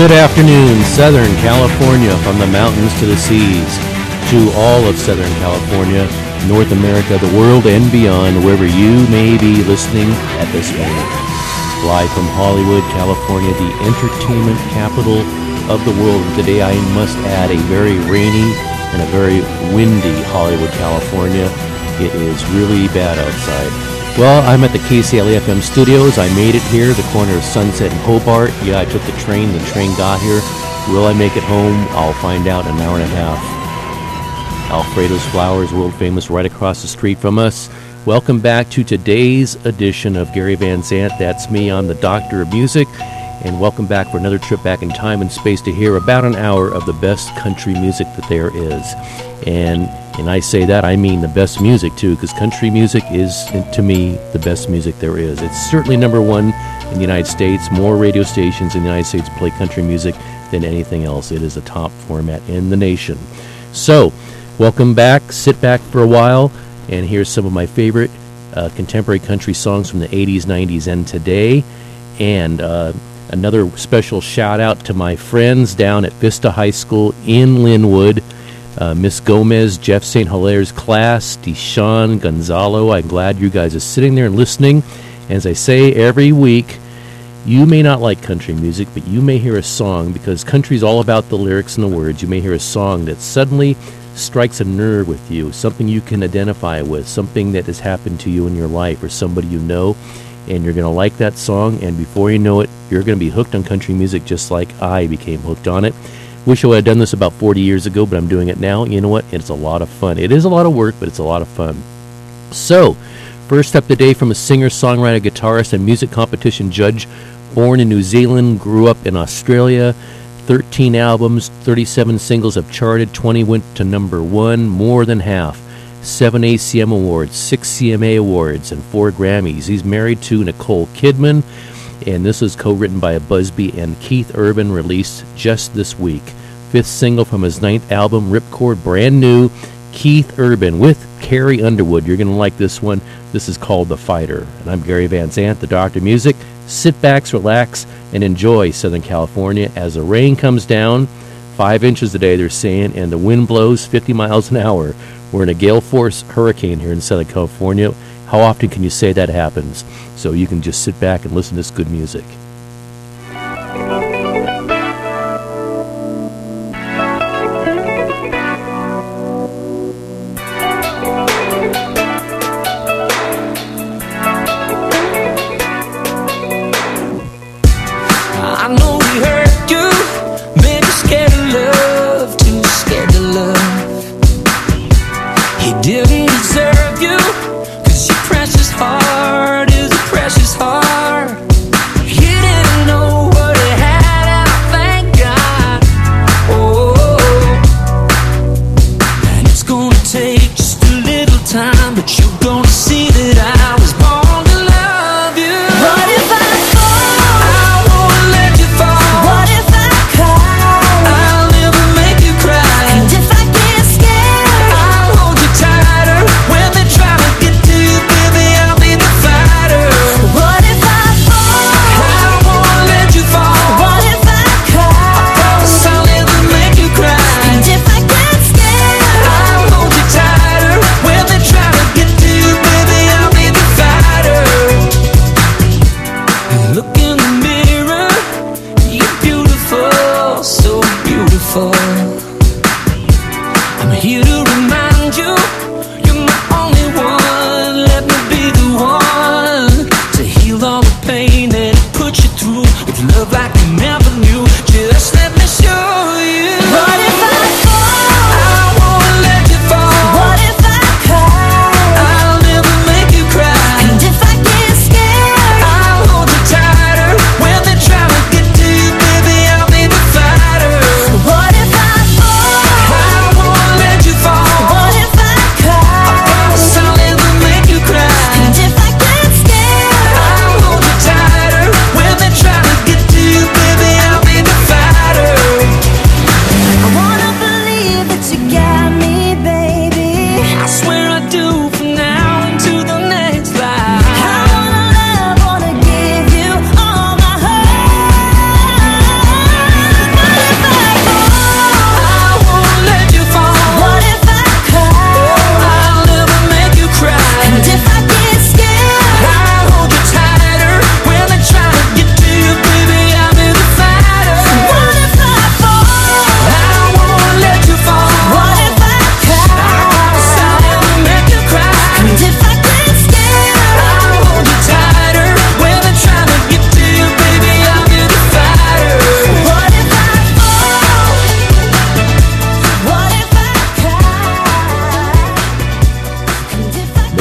Good afternoon, Southern California, from the mountains to the seas, to all of Southern California, North America, the world, and beyond, wherever you may be listening at this moment. Live from Hollywood, California, the entertainment capital of the world. Today, I must add a very rainy and a very windy Hollywood, California. It is really bad outside. Well, I'm at the KCLA FM studios. I made it here, the corner of Sunset and Hobart. Yeah, I took the train. The train got here. Will I make it home? I'll find out in an hour and a half. Alfredo's Flowers, world famous, right across the street from us. Welcome back to today's edition of Gary Van Zandt. That's me. I'm the Doctor of Music. And welcome back for another trip back in time and space to hear about an hour of the best country music that there is. And and I say that, I mean the best music too, because country music is, to me, the best music there is. It's certainly number one in the United States. More radio stations in the United States play country music than anything else. It is a top format in the nation. So, welcome back. Sit back for a while, and here's some of my favorite uh, contemporary country songs from the 80s, 90s, and today. And uh, another special shout out to my friends down at Vista High School in Lynwood. uh, Miss Gomez, Jeff St. Hilaire's class, Deshaun Gonzalo. I'm glad you guys are sitting there and listening. As I say every week, you may not like country music, but you may hear a song because country is all about the lyrics and the words. You may hear a song that suddenly strikes a nerve with you, something you can identify with, something that has happened to you in your life or somebody you know, and you're going to like that song, and before you know it, you're going to be hooked on country music just like I became hooked on it. Wish I would have done this about 40 years ago, but I'm doing it now. You know what? It's a lot of fun. It is a lot of work, but it's a lot of fun. So, first up today from a singer, songwriter, guitarist, and music competition judge, born in New Zealand, grew up in Australia. 13 albums, 37 singles have charted, 20 went to number one, more than half. Seven ACM awards, six CMA awards, and four Grammys. He's married to Nicole Kidman and this is co written by a busbee and Keith Urban, released just this week. Fifth single from his ninth album, Ripcord, brand new. Keith Urban with Carrie Underwood. You're going to like this one. This is called The Fighter. And I'm Gary Van Zandt, the Doctor Music. Sit back, relax, and enjoy Southern California as the rain comes down. Five inches a day, they're saying, and the wind blows 50 miles an hour. We're in a gale force hurricane here in Southern California. How often can you say that happens? So you can just sit back and listen to this good music.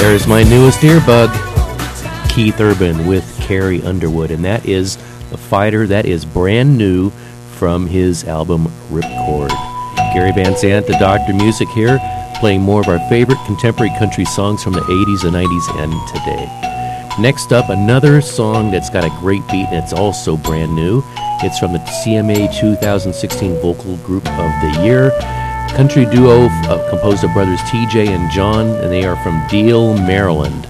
There's my newest earbug, Keith Urban with Carrie Underwood, and that is the fighter that is brand new from his album Ripcord. Gary Van Zandt, the Doctor Music here, playing more of our favorite contemporary country songs from the 80s, and 90s, and today. Next up, another song that's got a great beat and it's also brand new. It's from the CMA 2016 Vocal Group of the Year country duo uh, composed of brothers TJ and John, and they are from Deale, Maryland.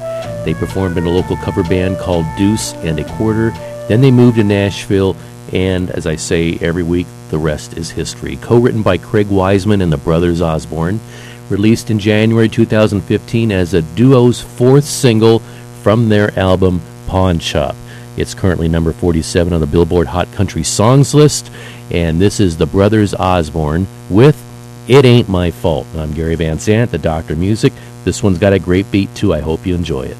They performed in a local cover band called Deuce and a Quarter. Then they moved to Nashville, and as I say every week, the rest is history. Co written by Craig Wiseman and the brothers Osborne. Released in January 2015 as a duo's fourth single from their album Pawn Shop. It's currently number 47 on the Billboard Hot Country Songs list, and this is the Brothers Osborne with It Ain't My Fault. I'm Gary Van Zandt, the Doctor Music. This one's got a great beat too. I hope you enjoy it.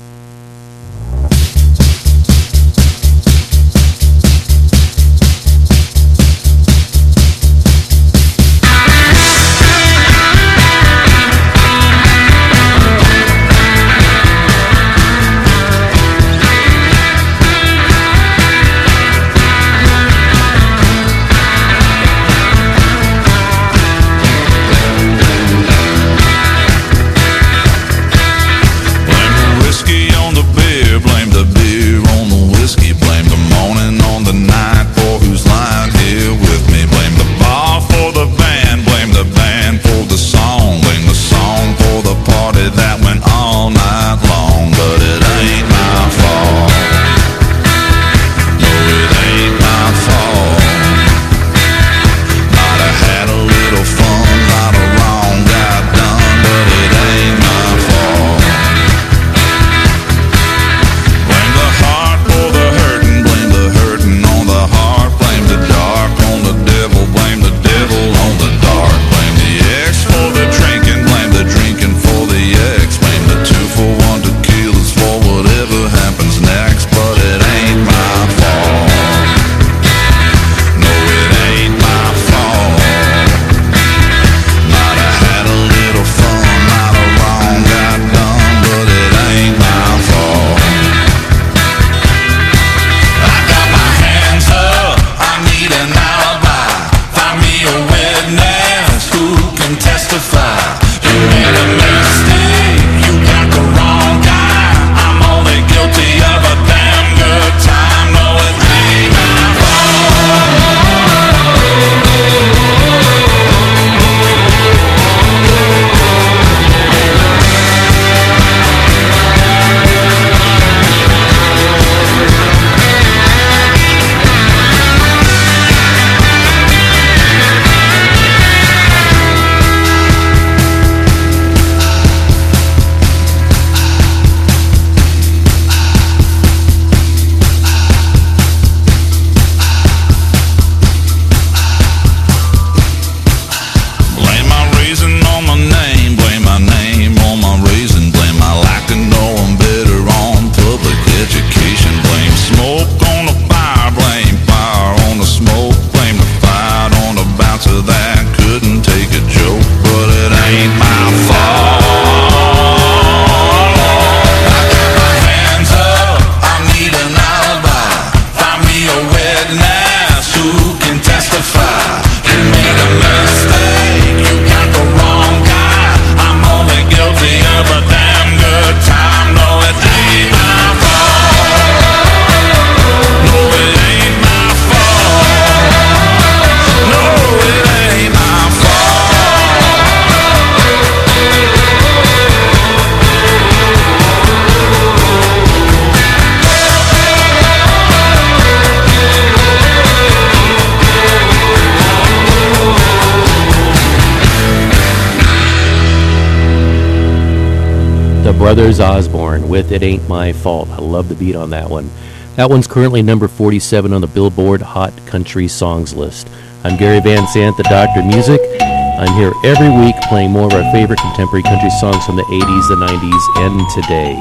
Brothers Osborne with It Ain't My Fault. I love the beat on that one. That one's currently number 47 on the Billboard Hot Country Songs list. I'm Gary Van Zandt, the Doctor Music. I'm here every week playing more of our favorite contemporary country songs from the 80s, the 90s, and today.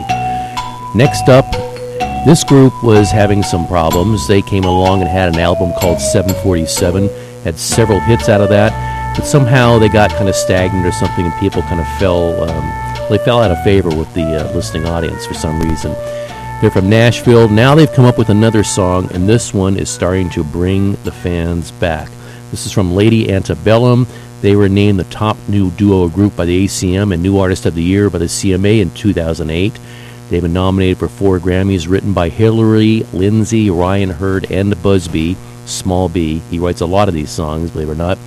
Next up, this group was having some problems. They came along and had an album called 747, had several hits out of that, but somehow they got kind of stagnant or something and people kind of fell. Um, they fell out of favor with the uh, listening audience for some reason. They're from Nashville. Now they've come up with another song, and this one is starting to bring the fans back. This is from Lady Antebellum. They were named the top new duo group by the ACM and New Artist of the Year by the CMA in 2008. They've been nominated for four Grammys, written by Hillary, Lindsey, Ryan Hurd, and busbee. Small B. He writes a lot of these songs, believe it or not.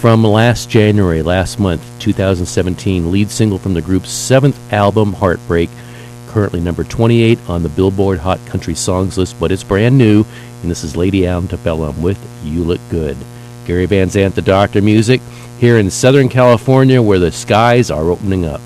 From last January, last month, 2017, lead single from the group's seventh album, Heartbreak, currently number 28 on the Billboard Hot Country Songs list, but it's brand new, and this is Lady Antebellum with You Look Good. Gary Van Zandt, the Doctor Music, here in Southern California where the skies are opening up.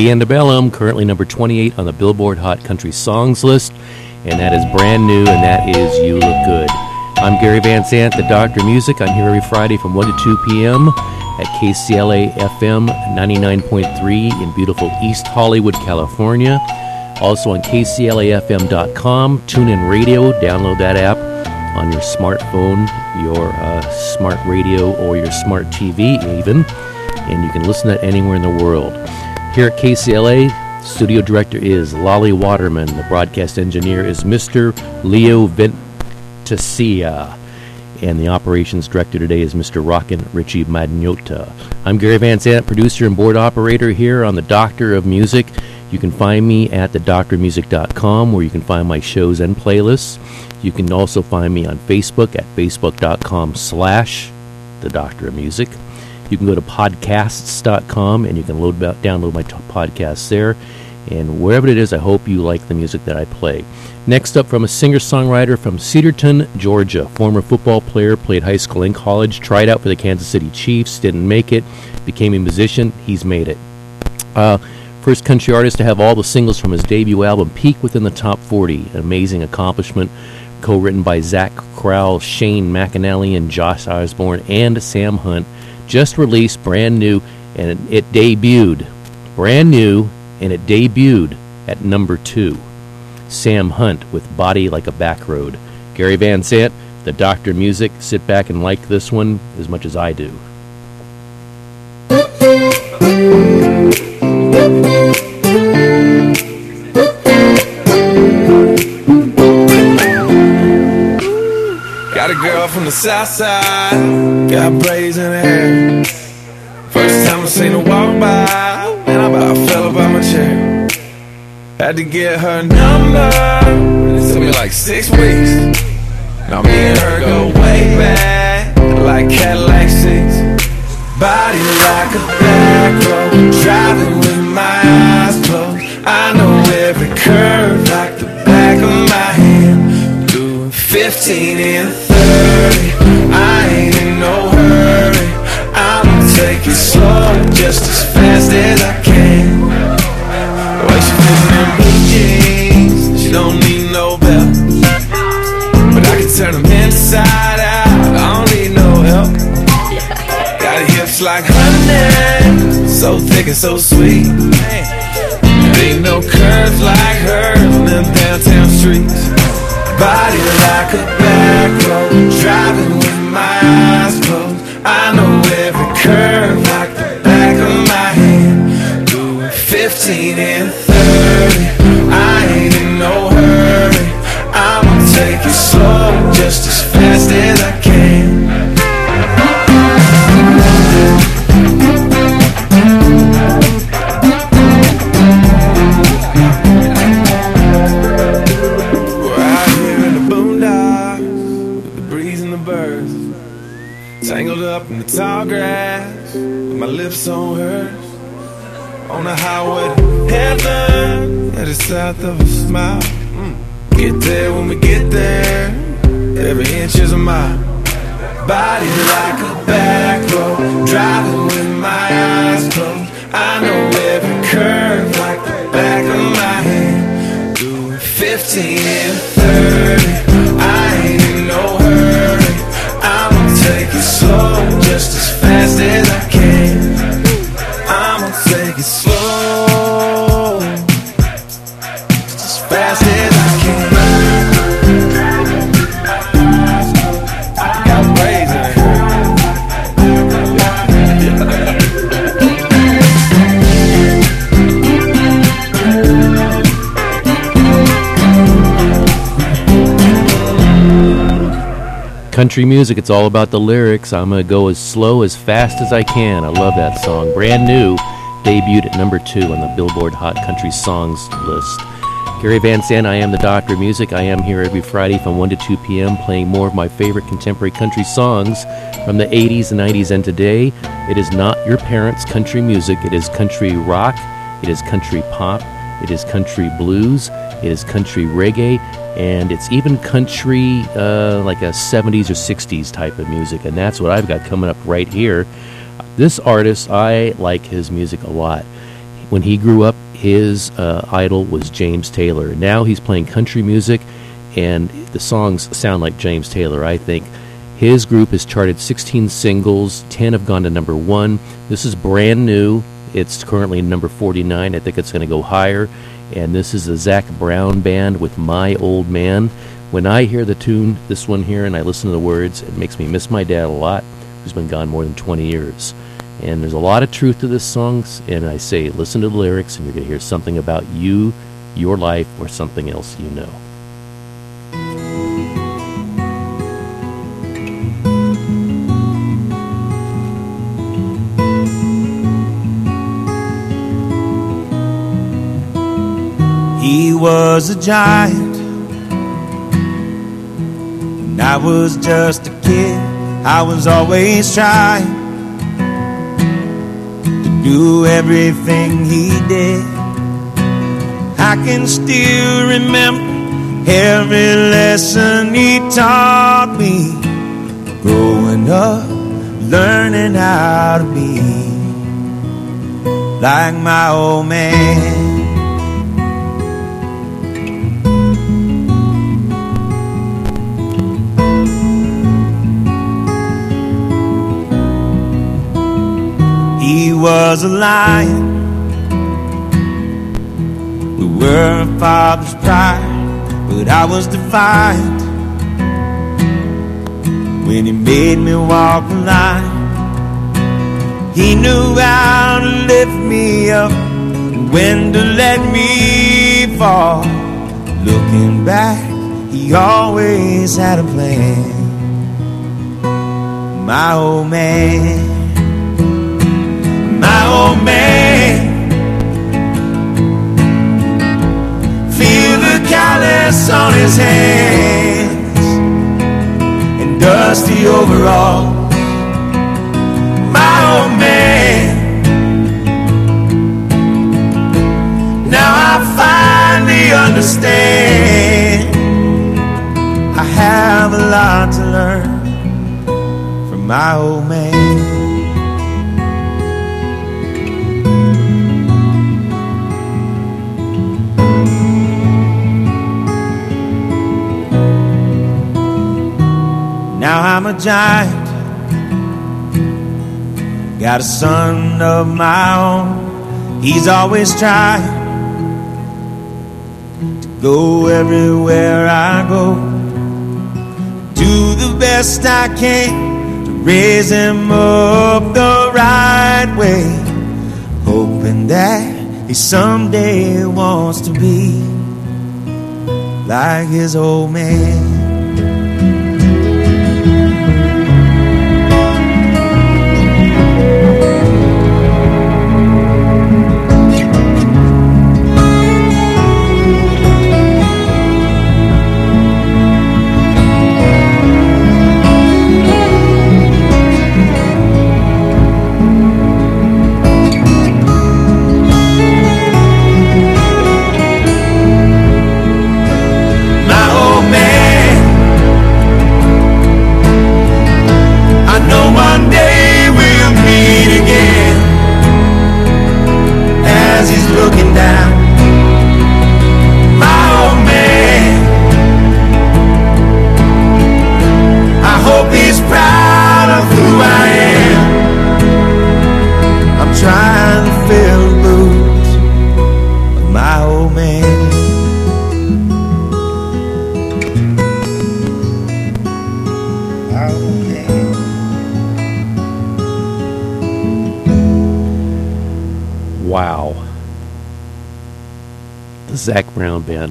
Lady Antebellum, currently number 28 on the Billboard Hot Country Songs list, and that is brand new, and that is You Look Good. I'm Gary Van Zandt, the Doctor Music. I'm here every Friday from 1 to 2 p.m. at KCLA FM 99.3 in beautiful East Hollywood, California. Also on KCLAFM.com, TuneIn Radio, download that app on your smartphone, your uh, smart radio, or your smart TV, even, and you can listen to anywhere in the world. Here at KCLA, studio director is Lolly Waterman. The broadcast engineer is Mr. Leo Ventasia. And the operations director today is Mr. Rockin' Richie Magnota. I'm Gary Van Zandt, producer and board operator here on The Doctor of Music. You can find me at thedoctormusic.com where you can find my shows and playlists. You can also find me on Facebook at facebook.com slash The Doctor of Music. You can go to podcasts.com and you can load download my t- podcasts there. And wherever it is, I hope you like the music that I play. Next up, from a singer songwriter from Cedartown, Georgia, former football player, played high school and college, tried out for the Kansas City Chiefs, didn't make it, became a musician. He's made it. Uh, First country artist to have all the singles from his debut album peak within the top 40. An amazing accomplishment. Co written by Zach Crowell, Shane McAnally, and Josh Osborne, and Sam Hunt. Just released, brand new, and it debuted. Brand new, and it debuted at number two. Sam Hunt with Body Like a Back Road. Gary Van Zandt, the Doctor Music. Sit back and like this one as much as I do. The south side, got braids in her hair. First time I seen her walk by, and I about fell up out my chair. Had to get her number, it took me like six weeks. Now me and her go way back, like Cadillac seats. Body like a back road, driving with my eyes closed. I know every curve like the back of my hand. Doing 15 and 30, I ain't in no hurry. I'ma take it slow, just as fast as I can. Way she fits in blue jeans, she don't need no belt. But I can turn them inside out, I don't need no help. Got hips like honey, so thick and so sweet. Ain't no curves like hers on them downtown streets. Body like a back road, driving with my eyes closed. I know every curve like the back of my hand. Doing 15 and 30, I ain't in no hurry. I'ma take it slow, just as fast as I can. My lips on hers. On the highway to heaven, the south of a smile. Get there when we get there, every inch is a mile. Body like a back road, driving with my eyes closed. I know every curve like the back of my hand. Doing 15 Country music, it's all about the lyrics. I'm going to go as slow as fast as I can. I love that song. Brand new, debuted at number two on the Billboard Hot Country Songs list. Gary Van Zandt, I am the Doctor of Music. I am here every Friday from 1 to 2 p.m. playing more of my favorite contemporary country songs from the 80s and 90s and today. It is not your parents' country music. It is country rock. It is country pop. It is country blues. It is country reggae. And it's even country, uh, like a 70s or 60s type of music. And that's what I've got coming up right here. This artist, I like his music a lot. When he grew up, his uh, idol was James Taylor. Now he's playing country music, and the songs sound like James Taylor, I think. His group has charted 16 singles, 10 have gone to number one. This is brand new. It's currently number 49. I think it's going to go higher. And this is the Zac Brown Band with My Old Man. When I hear the tune, this one here, and I listen to the words, it makes me miss my dad a lot, who's been gone more than 20 years. And there's a lot of truth to this song, and I say, listen to the lyrics, and you're going to hear something about you, your life, or something else you know. Was a giant. And I was just a kid. I was always trying to do everything he did. I can still remember every lesson he taught me. Growing up, learning how to be. like my old man. He was a lion. We were a father's pride, but I was defiant when he made me walk the line. He knew how to lift me up and when to let me fall. Looking back, he always had a plan. My old man, man. Feel the callus on his hands and dusty overalls My old man. Now I finally understand. I have a lot to learn from my old man. Now I'm a giant Got a son of my own, he's always trying to go everywhere I go. Do the best I can to raise him up the right way, hoping that he someday wants to be like his old man.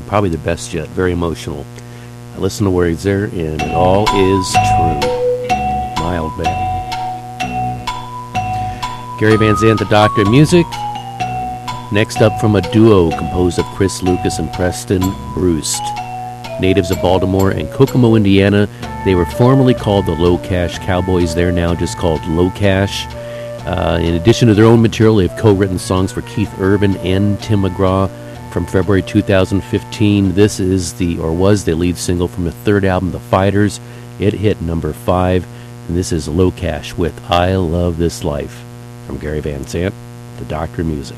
Probably the best yet. Very emotional. I listen to words there, and it all is true. Mild band. Gary Van Zandt, the Doctor of Music. Next up from a duo composed of Chris Lucas and Preston Brust. Natives of Baltimore and Kokomo, Indiana, they were formerly called the LoCash Cowboys. They're now just called LoCash. Uh, in addition to their own material, they've co written songs for Keith Urban and Tim McGraw from February 2015. This is the, or was the lead single from the third album, The Fighters. It hit number five, and this is LoCash with I Love This Life from Gary Van Zandt, the Doctor Music.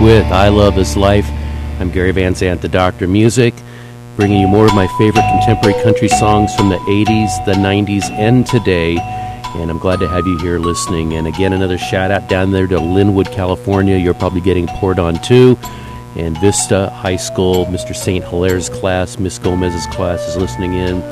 With I Love This Life. I'm Gary Van Zandt, the Doctor Music, bringing you more of my favorite contemporary country songs from the 80s, the 90s, and today. And I'm glad to have you here listening. And again, another shout out down there to Lynwood, California. You're probably getting poured on too. And Vista High School, Mr. St. Hilaire's class, Miss Gomez's class is listening in.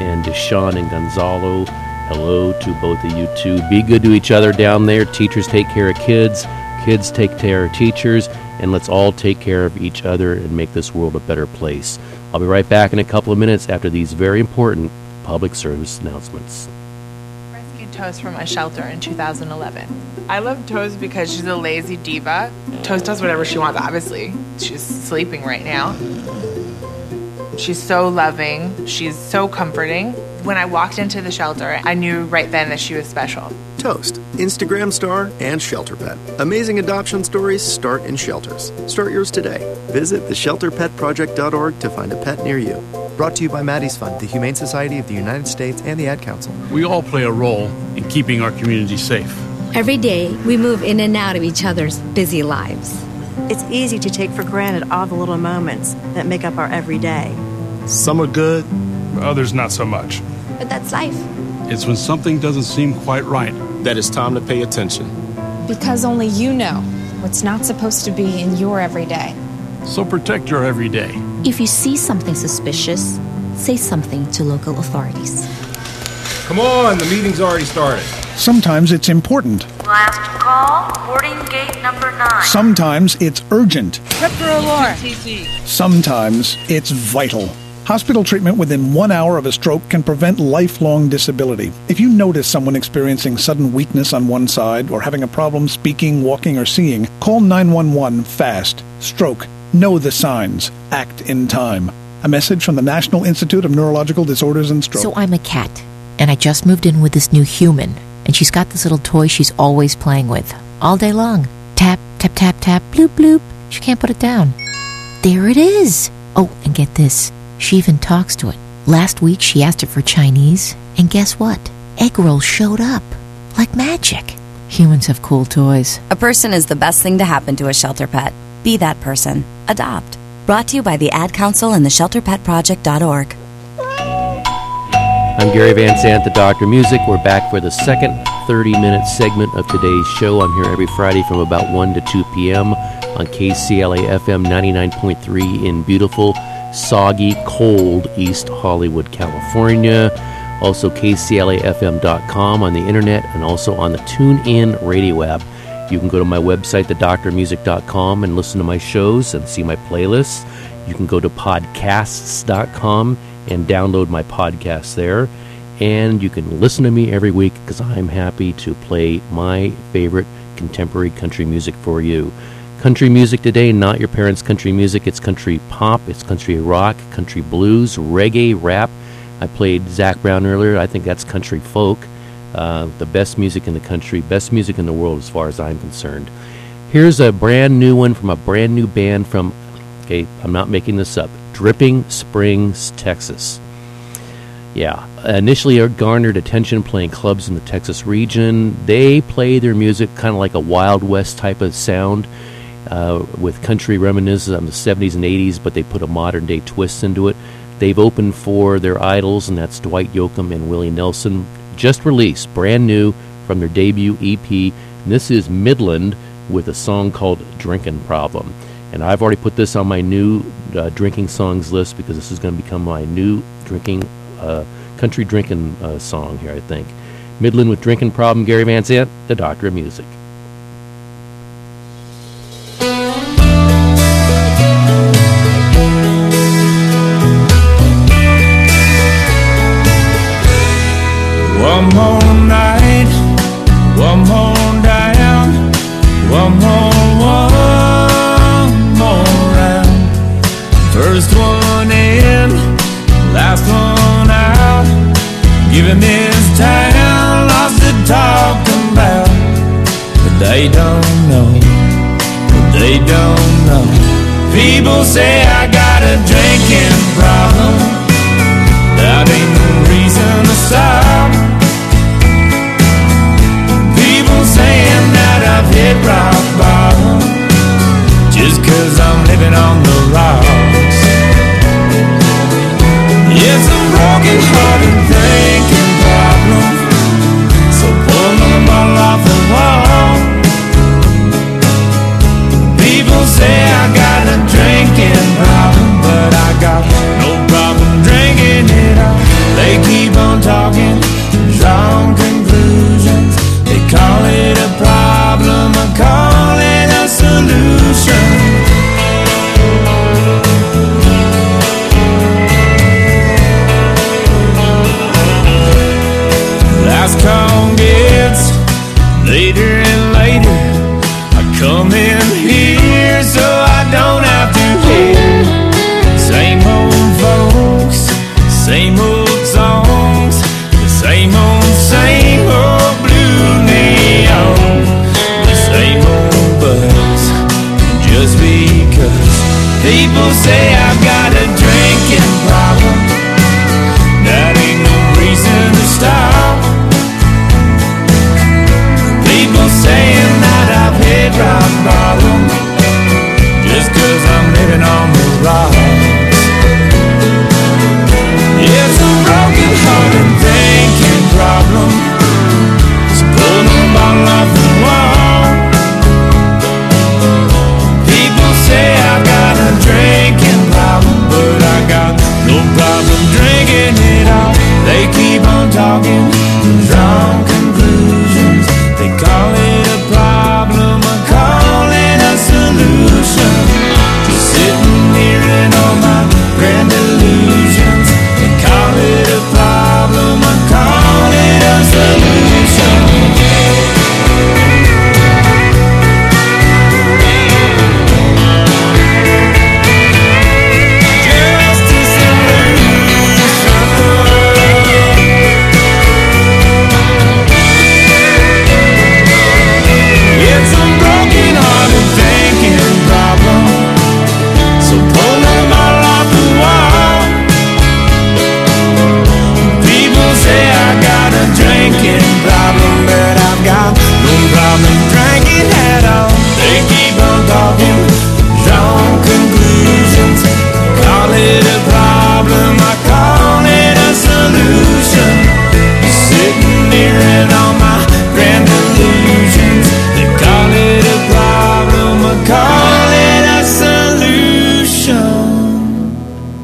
And Deshaun and Gonzalo, hello to both of you too. Be good to each other down there. Teachers take care of kids, kids take care of teachers, and let's all take care of each other and make this world a better place. I'll be right back in a couple of minutes after these very important public service announcements. Rescued Toast from a shelter in 2011. I love Toast because she's a lazy diva. Toast does whatever she wants, obviously. She's sleeping right now. She's so loving, she's so comforting. When I walked into the shelter, I knew right then that she was special. Toast, Instagram star, and shelter pet. Amazing adoption stories start in shelters. Start yours today. Visit theshelterpetproject.org to find a pet near you. Brought to you by Maddie's Fund, the Humane Society of the United States, and the Ad Council. We all play a role in keeping our community safe. Every day, we move in and out of each other's busy lives. It's easy to take for granted all the little moments that make up our everyday. Some are good, others not so much. But that's life. It's when something doesn't seem quite right that it's time to pay attention. Because only you know what's not supposed to be in your everyday. So protect your everyday. If you see something suspicious, say something to local authorities. Come on, the meeting's already started. Sometimes it's important. Last call, boarding gate number nine. Sometimes it's urgent. Trip for. Sometimes it's vital. Hospital treatment within one hour of a stroke can prevent lifelong disability. If you notice someone experiencing sudden weakness on one side or having a problem speaking, walking, or seeing, call 911 fast. Stroke. Know the signs. Act in time. A message from the National Institute of Neurological Disorders and Stroke. So I'm a cat, and I just moved in with this new human, and she's got this little toy she's always playing with, all day long. Tap, tap, tap, tap, bloop, bloop. She can't put it down. There it is. Oh, and get this. She even talks to it. Last week she asked it for Chinese, and guess what? Egg rolls showed up. Like magic. Humans have cool toys. A person is the best thing to happen to a shelter pet. Be that person. Adopt. Brought to you by the Ad Council and the ShelterPetProject.org. I'm Gary Van Zandt, the Doctor Music. We're back for the second 30 minute segment of today's show. I'm here every Friday from about 1 to 2 p.m. on KCLA FM 99.3 in beautiful soggy, cold East Hollywood, California. Also, KCLAFM.com on the internet and also on the TuneIn radio app. You can go to my website, thedoctormusic.com, and listen to my shows and see my playlists. You can go to podcasts.com and download my podcast there. And you can listen to me every week because I'm happy to play my favorite contemporary country music for you. Country music today, not your parents' country music. It's country pop, it's country rock, country blues, reggae, rap. I played Zac Brown earlier. I think that's country folk. Uh, the best music in the country, best music in the world as far as I'm concerned. Here's a brand new one from a brand new band from, okay, I'm not making this up, Dripping Springs, Texas. Yeah, initially garnered attention playing clubs in the Texas region. They play their music kind of like a Wild West type of sound uh, with country reminiscences of the 70s and 80s, but they put a modern day twist into it. They've opened for their idols, and that's Dwight Yoakam and Willie Nelson. Just released, brand new from their debut EP. And this is Midland with a song called Drinking Problem. And I've already put this on my new uh, drinking songs list because this is going to become my new drinking, uh, country drinking uh, song here, I think. Midland with Drinking Problem, Gary Van Zandt, the Doctor of Music.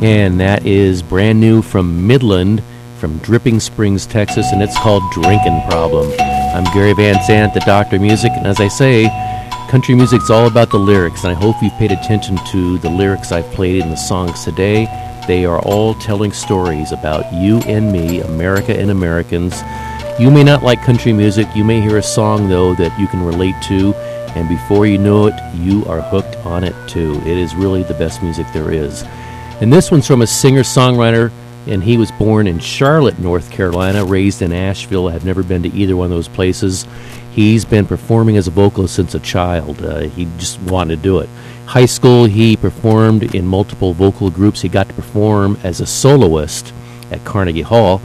And that is brand new from Midland, from Dripping Springs, Texas, and it's called Drinking Problem. I'm Gary Van Zandt, the Doctor Music, and as I say, country music's all about the lyrics, and I hope you've paid attention to the lyrics I've played in the songs today. They are all telling stories about you and me, America and Americans. You may not like country music, you may hear a song, though, that you can relate to, and before you know it, you are hooked on it too. It is really the best music there is. And this one's from a singer songwriter, and he was born in Charlotte, North Carolina, raised in Asheville. I've never been to either one of those places. He's been performing as a vocalist since a child. Uh, he just wanted to do it. High school, he performed in multiple vocal groups. He got to perform as a soloist at Carnegie Hall.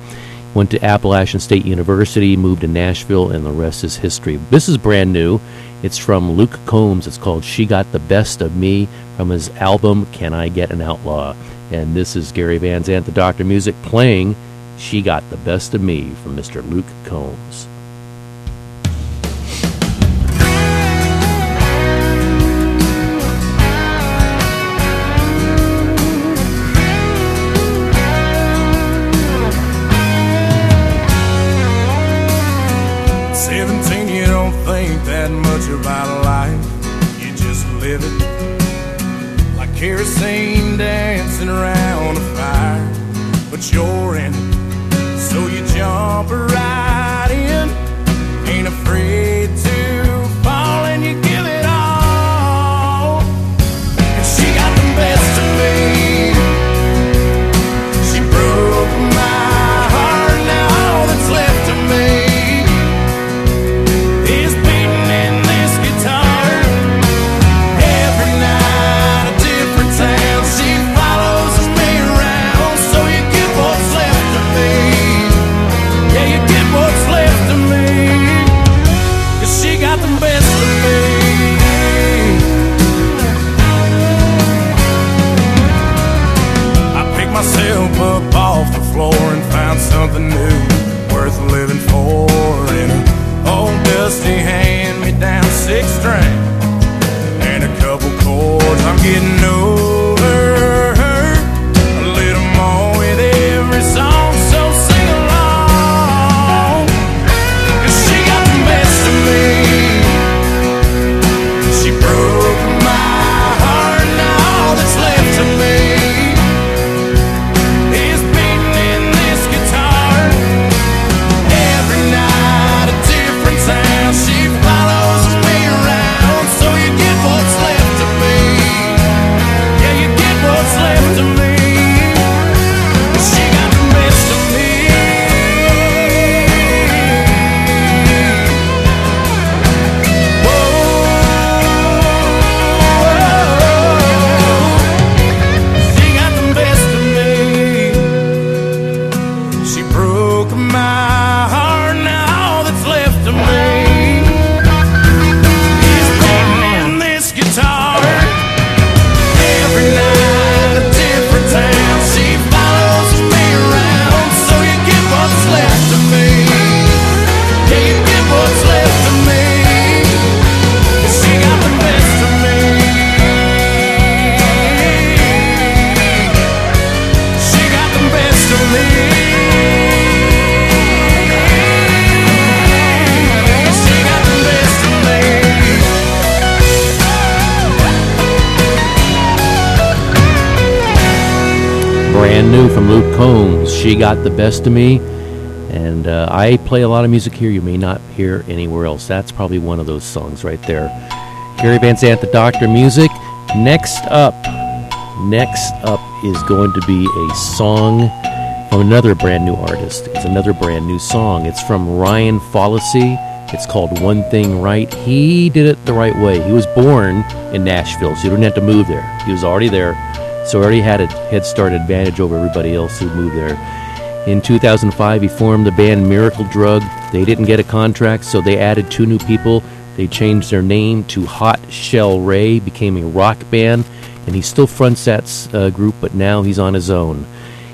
Went to Appalachian State University, moved to Nashville, and the rest is history. This is brand new. It's from Luke Combs. It's called She Got the Best of Me from his album Can I Get an Outlaw? And this is Gary Van Zandt, the Doctor Music, playing She Got the Best of Me from Mr. Luke Combs. Around a fire. But you're in it, so you jump right brand new from Luke Combs. She got the best of me, and uh, I play a lot of music here you may not hear anywhere else. That's probably one of those songs right there. Gary Van Zandt, the Doctor Music. Next up, next up is going to be a song from another brand new artist. It's another brand new song. It's from Ryan Follese. It's called One Thing Right. He did it the right way. He was born in Nashville, so you didn't have to move there. He was already there, so he already had a head start advantage over everybody else who moved there. In 2005, he formed the band Miracle Drug. They didn't get a contract, so they added two new people. They changed their name to Hot Chelle Rae, became a rock band, and he still fronts that uh, group, but now he's on his own.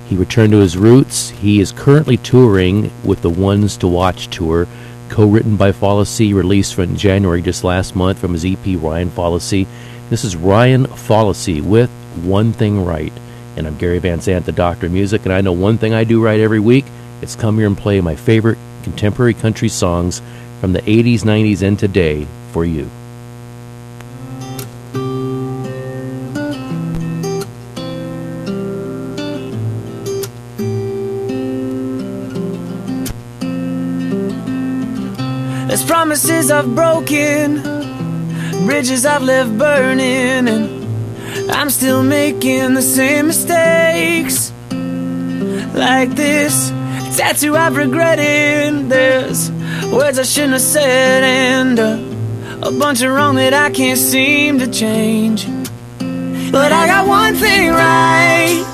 He returned to his roots. He is currently touring with the Ones to Watch tour, co-written by Follese, released from January just last month from his EP Ryan Follese. This is Ryan Follese with One Thing Right. And I'm Gary Van Zandt, the Doctor of Music, and I know one thing I do right every week. It's come here and play my favorite contemporary country songs from the 80s, 90s, and today for you. There's promises I've broken, bridges I've left burning, and I'm still making the same mistakes. Like this tattoo I've regretted. There's words I shouldn't have said, and a bunch of wrong that I can't seem to change. But I got one thing right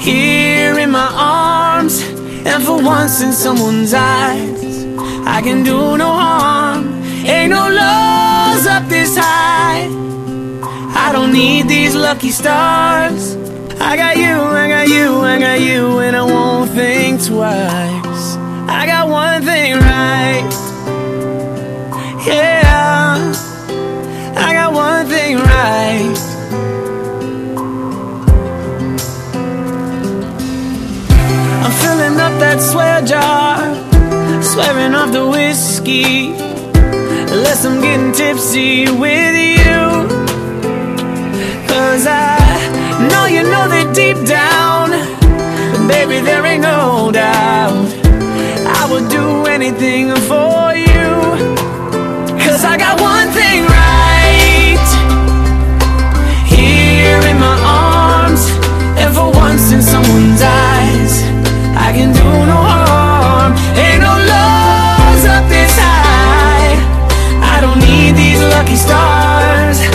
here in my arms, and for once in someone's eyes. I can do no harm. Ain't no laws up this high. I don't need these lucky stars. I got you, I got you, I got you, and I won't think twice. I got one thing right. Yeah, I got one thing right. I'm filling up that swear jar swearing off the whiskey Unless I'm getting tipsy with you Cause I know you know that deep down Baby, there ain't no doubt I would do anything for you. Cause I got one thing right. Here in my arms And for once in someone's eyes I can do no harm. Ain't no laws up this high. I don't need these lucky stars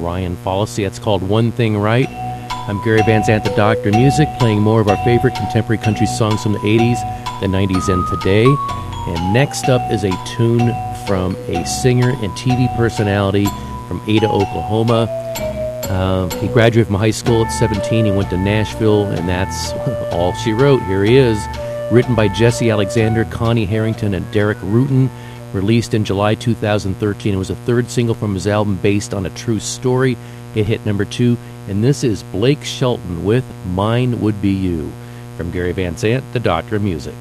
Ryan Follese. That's called One Thing Right. I'm Gary Van Zandt, the Doctor Music, playing more of our favorite contemporary country songs from the 80s, the 90s, and today. And next up is a tune from a singer and TV personality from Ada, Oklahoma. Uh, he graduated from high school at 17. He went to Nashville, and that's all she wrote. Here he is. Written by Jesse Alexander, Connie Harrington, and Deric Ruttan. Released in July 2013. It was a third single from his album based on a true story. It hit number two. And this is Blake Shelton with Mine Would Be You. From Gary Van Zandt, the Doctor of Music.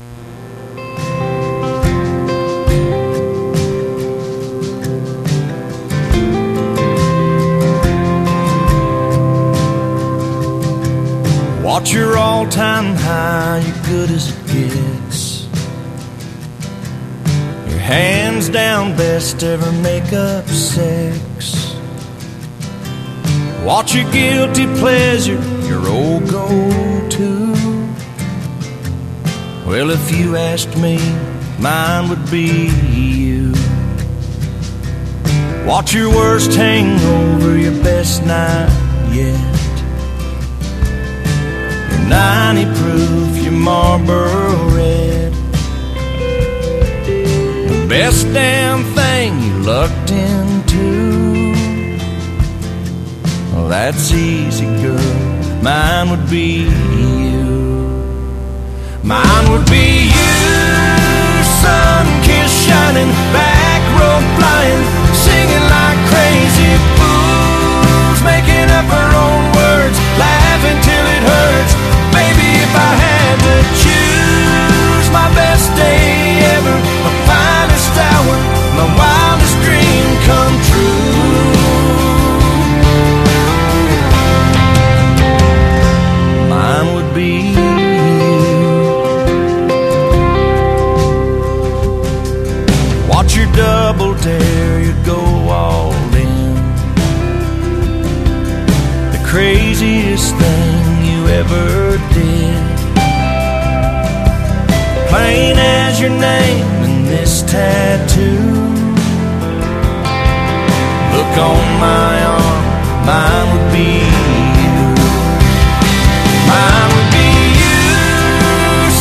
Watch your all-time high, you're good as it gets. Hands down best ever make-up sex. Watch your guilty pleasure, your old go-to. Well, if you asked me, mine would be you. Watch your worst hangover, your best night yet. Your 90 proof, your Marlboro best damn thing you lucked into. Well, that's easy, girl. Mine would be you. Mine would be you, sun kiss shining, back road flying, singing like crazy fools, making up our own words, laughing till it hurts. Baby, if I had to choose my best day ever, my finest my wildest dream come true. Mine would be Watch your double dare, you go all in. The craziest thing you ever did. Plain as your name tattoo. Look on my arm, mine would be you. Mine would be you,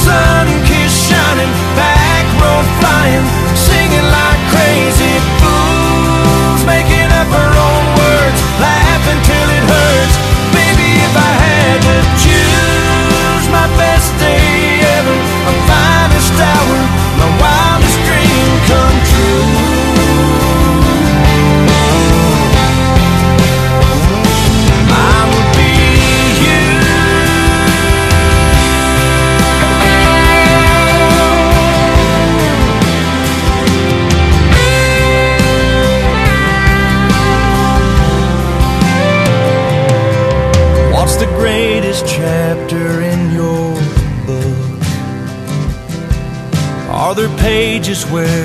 sun kiss shining, back road flying, singing like crazy fools, making up our own words, laughing till it hurts. Baby, if I had to choose my best pages where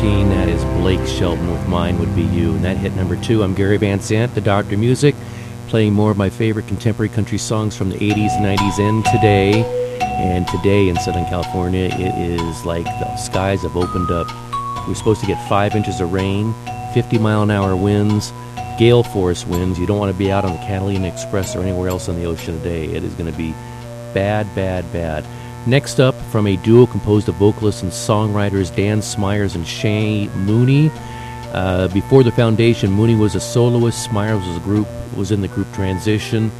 2013, that is Blake Shelton with Mine Would Be You. And that hit number two. I'm Gary Van Zandt, the Doctor Music, playing more of my favorite contemporary country songs from the 80s, 90s, and today. And today in Southern California, it is like the skies have opened up. We're supposed to get five inches of rain, 50 mile an hour winds, gale force winds. You don't want to be out on the Catalina Express or anywhere else on the ocean today. It is going to be bad, bad, bad. Next up, from a duo composed of vocalists and songwriters Dan Smyers and Shay Mooney. Uh, before the foundation, Mooney was a soloist. Smyers was a group was in the group Transition.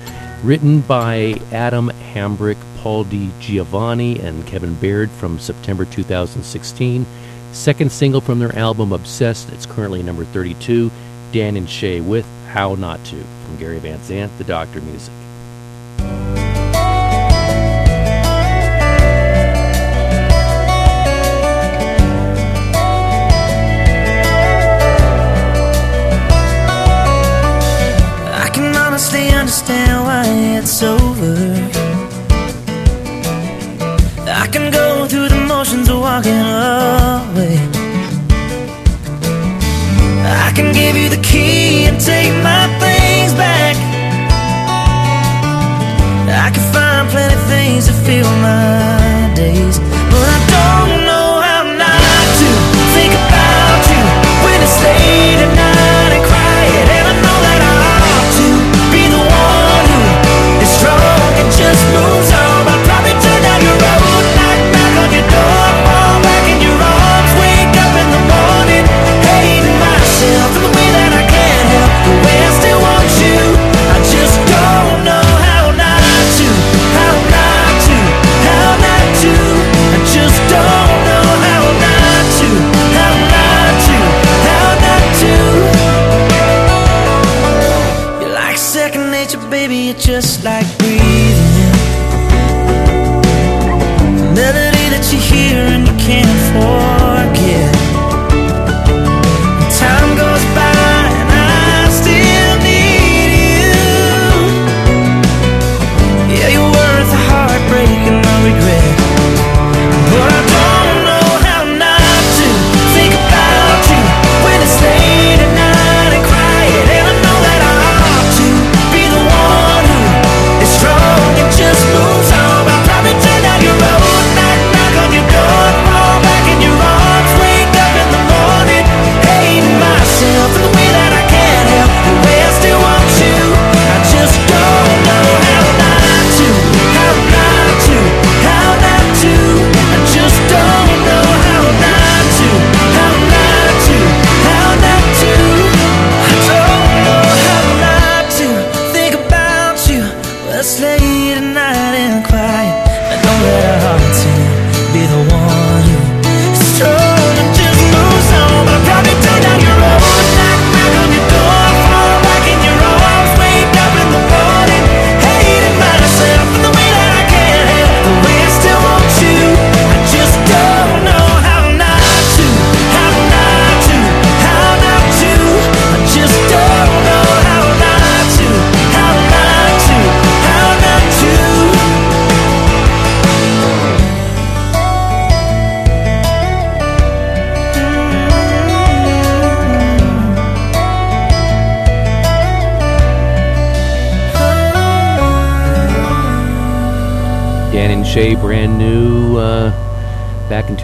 Written by Adam Hambrick, Paul Di Giovanni, and Kevin Baird from September 2016. Second single from their album Obsessed. It's currently number 32. Dan and Shay with How Not To from Gary Van Zandt, The Doctor Music. can give you the key and take my things back. I can find plenty things to fill my days. Just like breathing. A melody that you hear and you can't forget.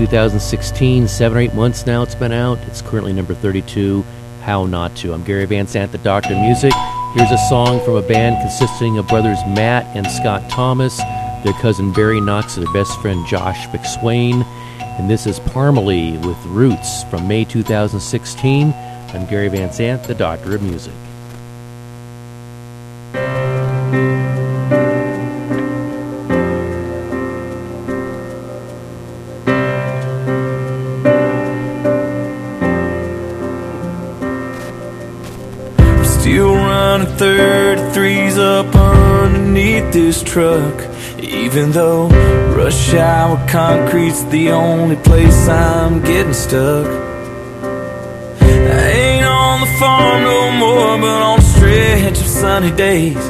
2016, seven or eight months now it's been out. It's currently number 32, How Not To. I'm Gary Van Zandt, the Doctor of Music. Here's a song from a band consisting of brothers Matt and Scott Thomas, their cousin Barry Knox, and their best friend Josh McSwain. And this is Parmalee with Roots from May 2016. I'm Gary Van Zandt, the Doctor of Music. Truck. Even though rush hour concrete's the only place I'm getting stuck. I ain't on the farm no more, but on a stretch of sunny days.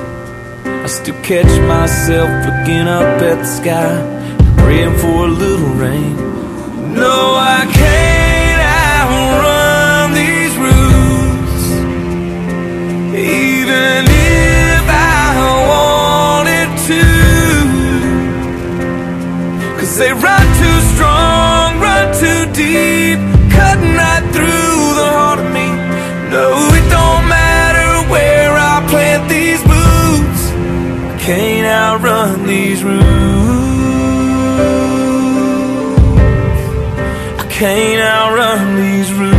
I still catch myself looking up at the sky, praying for a little rain. No, I can't They run too strong, run too deep Cutting right through the heart of me. No, it don't matter where I plant these boots I can't outrun these roots. I can't outrun these roots.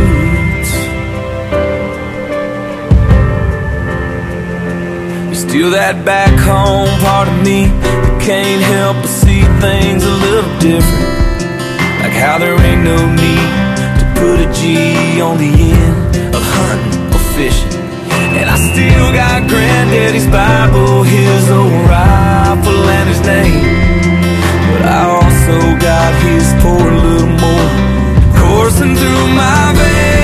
Still that back home part of me that can't help but see things a little different. Like how there ain't no need to put a G on the end of hunting or fishing. And I still got granddaddy's Bible, his old rifle and his name. But I also got his poor little more coursing through my veins.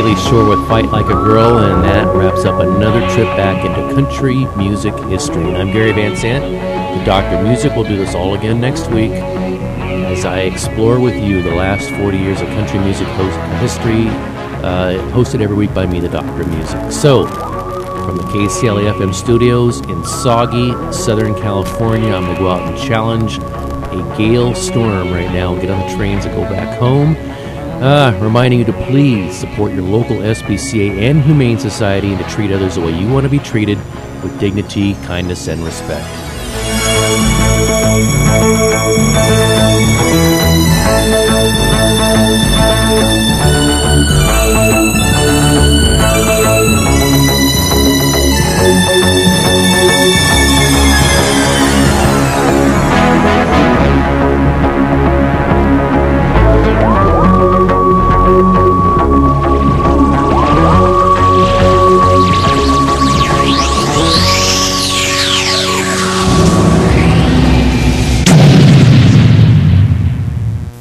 Kalie Shorr with Fight Like a Girl, and that wraps up another trip back into country music history. And I'm Gary Van Zandt, the Doctor of Music. We'll do this all again next week as I explore with you the last 40 years of country music history, uh, hosted every week by me, the Doctor of Music. So, from the KCLA FM studios in soggy Southern California, I'm going to go out and challenge a gale storm right now and get on the trains and go back home. Ah, reminding you to please support your local SPCA and Humane Society and to treat others the way you want to be treated with dignity, kindness, and respect.